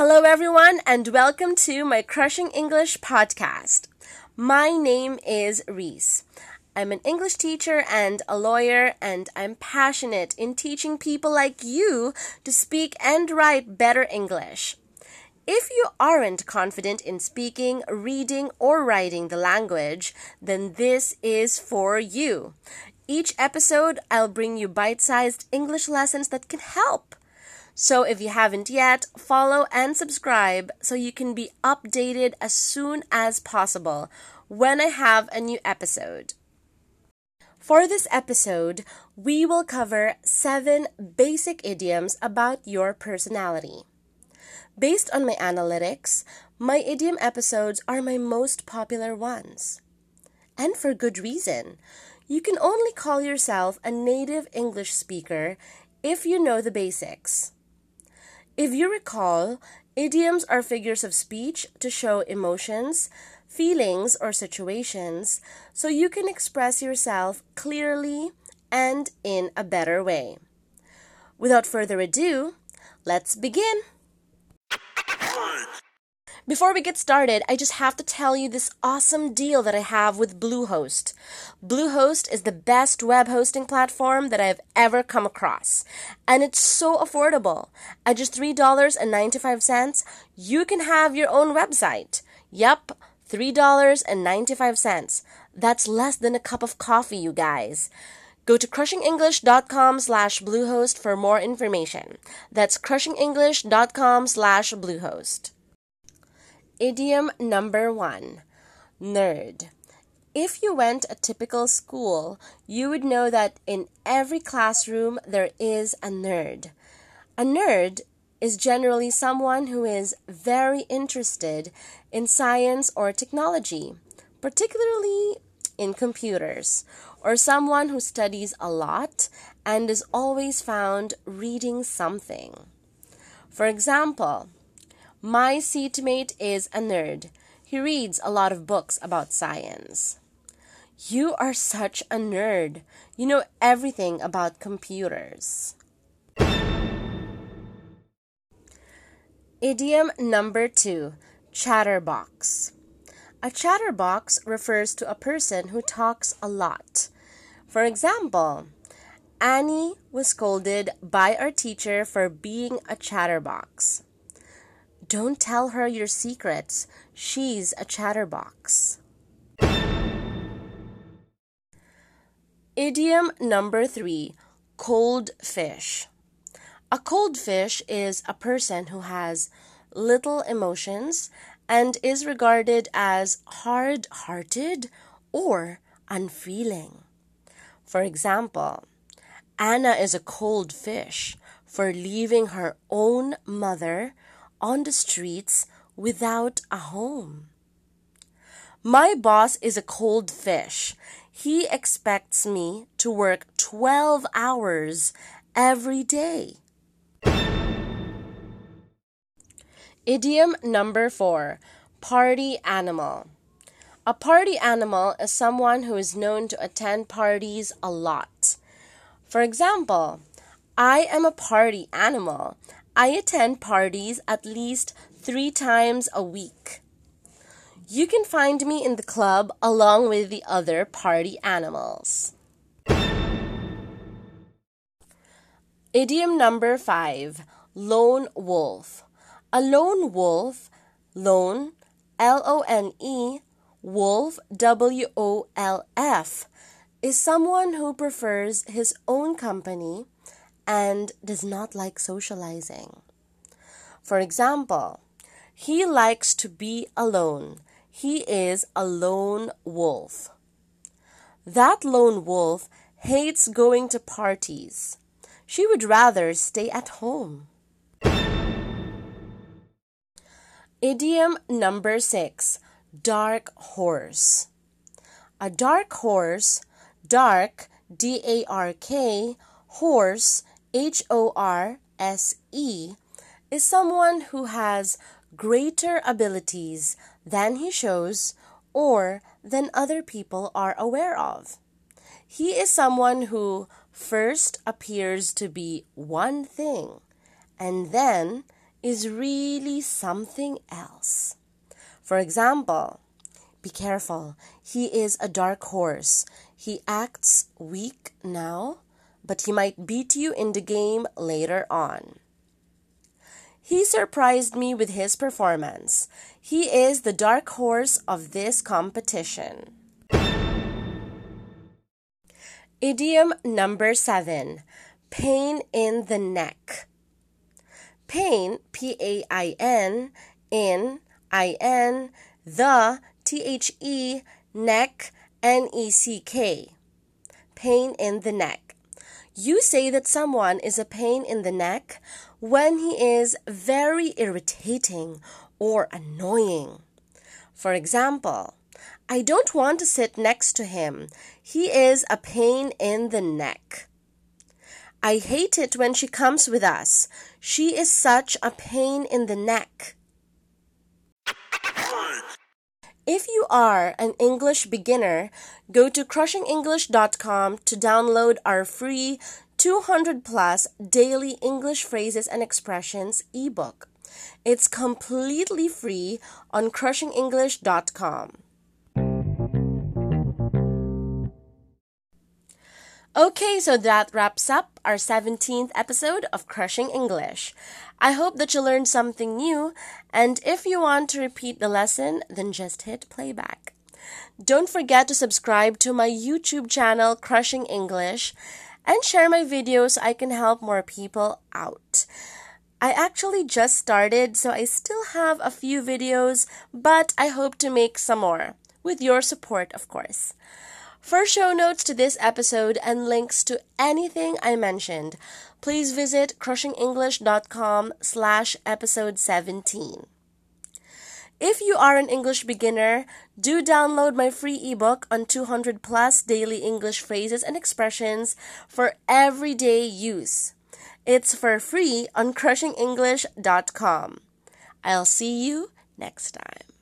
Hello, everyone, and welcome to my Crushing English podcast. My name is Reese. I'm an English teacher and a lawyer, and I'm passionate in teaching people like you to speak and write better English. If you aren't confident in speaking, reading, or writing the language, then this is for you. Each episode, I'll bring you bite sized English lessons that can help. So if you haven't yet, follow and subscribe so you can be updated as soon as possible when I have a new episode. For this episode, we will cover seven basic idioms about your personality. Based on my analytics, my idiom episodes are my most popular ones. And for good reason. You can only call yourself a native English speaker if you know the basics. If you recall, idioms are figures of speech to show emotions, feelings, or situations so you can express yourself clearly and in a better way. Without further ado, let's begin. Before we get started, I just have to tell you this awesome deal that I have with Bluehost. Bluehost is the best web hosting platform that I've ever come across. And it's so affordable. At just $3.95, you can have your own website. Yep, $3.95. That's less than a cup of coffee, you guys. Go to crushingenglish.com slash bluehost for more information. That's crushingenglish.com slash bluehost. Idiom number one nerd. If you went a typical school, you would know that in every classroom there is a nerd. A nerd is generally someone who is very interested in science or technology, particularly in computers, or someone who studies a lot and is always found reading something. For example, my seatmate is a nerd. He reads a lot of books about science. You are such a nerd. You know everything about computers. Idiom number two chatterbox. A chatterbox refers to a person who talks a lot. For example, Annie was scolded by our teacher for being a chatterbox. Don't tell her your secrets. She's a chatterbox. Idiom number three cold fish. A cold fish is a person who has little emotions and is regarded as hard hearted or unfeeling. For example, Anna is a cold fish for leaving her own mother on the streets without a home. My boss is a cold fish. He expects me to work 12 hours every day. Idiom number four party animal. A party animal is someone who is known to attend parties a lot. For example, I am a party animal. I attend parties at least three times a week. You can find me in the club along with the other party animals. Idiom number five lone wolf. A lone wolf, lone, L O N E, wolf, W O L F, is someone who prefers his own company and does not like socializing. For example, he likes to be alone. He is a lone wolf. That lone wolf hates going to parties. She would rather stay at home. Idiom number six dark horse. A dark horse, dark, D A R K, horse, H O R S E is someone who has greater abilities than he shows or than other people are aware of. He is someone who first appears to be one thing and then is really something else. For example, be careful. He is a dark horse. He acts weak now, but he might beat you in the game later on. He surprised me with his performance. He is the dark horse of this competition. Idiom number seven pain in the neck. Pain, P A I N, in, I N, the, T H E, neck, N E C K. Pain in the neck. You say that someone is a pain in the neck when he is very irritating or annoying. For example, I don't want to sit next to him. He is a pain in the neck. I hate it when she comes with us. She is such a pain in the neck. If you are an English beginner, go to crushingenglish.com to download our free 200 plus daily English phrases and expressions ebook. It's completely free on crushingenglish.com. Okay, so that wraps up our 17th episode of Crushing English. I hope that you learned something new, and if you want to repeat the lesson, then just hit playback. Don't forget to subscribe to my YouTube channel, Crushing English, and share my videos so I can help more people out. I actually just started, so I still have a few videos, but I hope to make some more, with your support, of course. For show notes to this episode and links to anything I mentioned, please visit crushingenglish.com slash episode 17. If you are an English beginner, do download my free ebook on 200 plus daily English phrases and expressions for everyday use. It's for free on crushingenglish.com. I'll see you next time.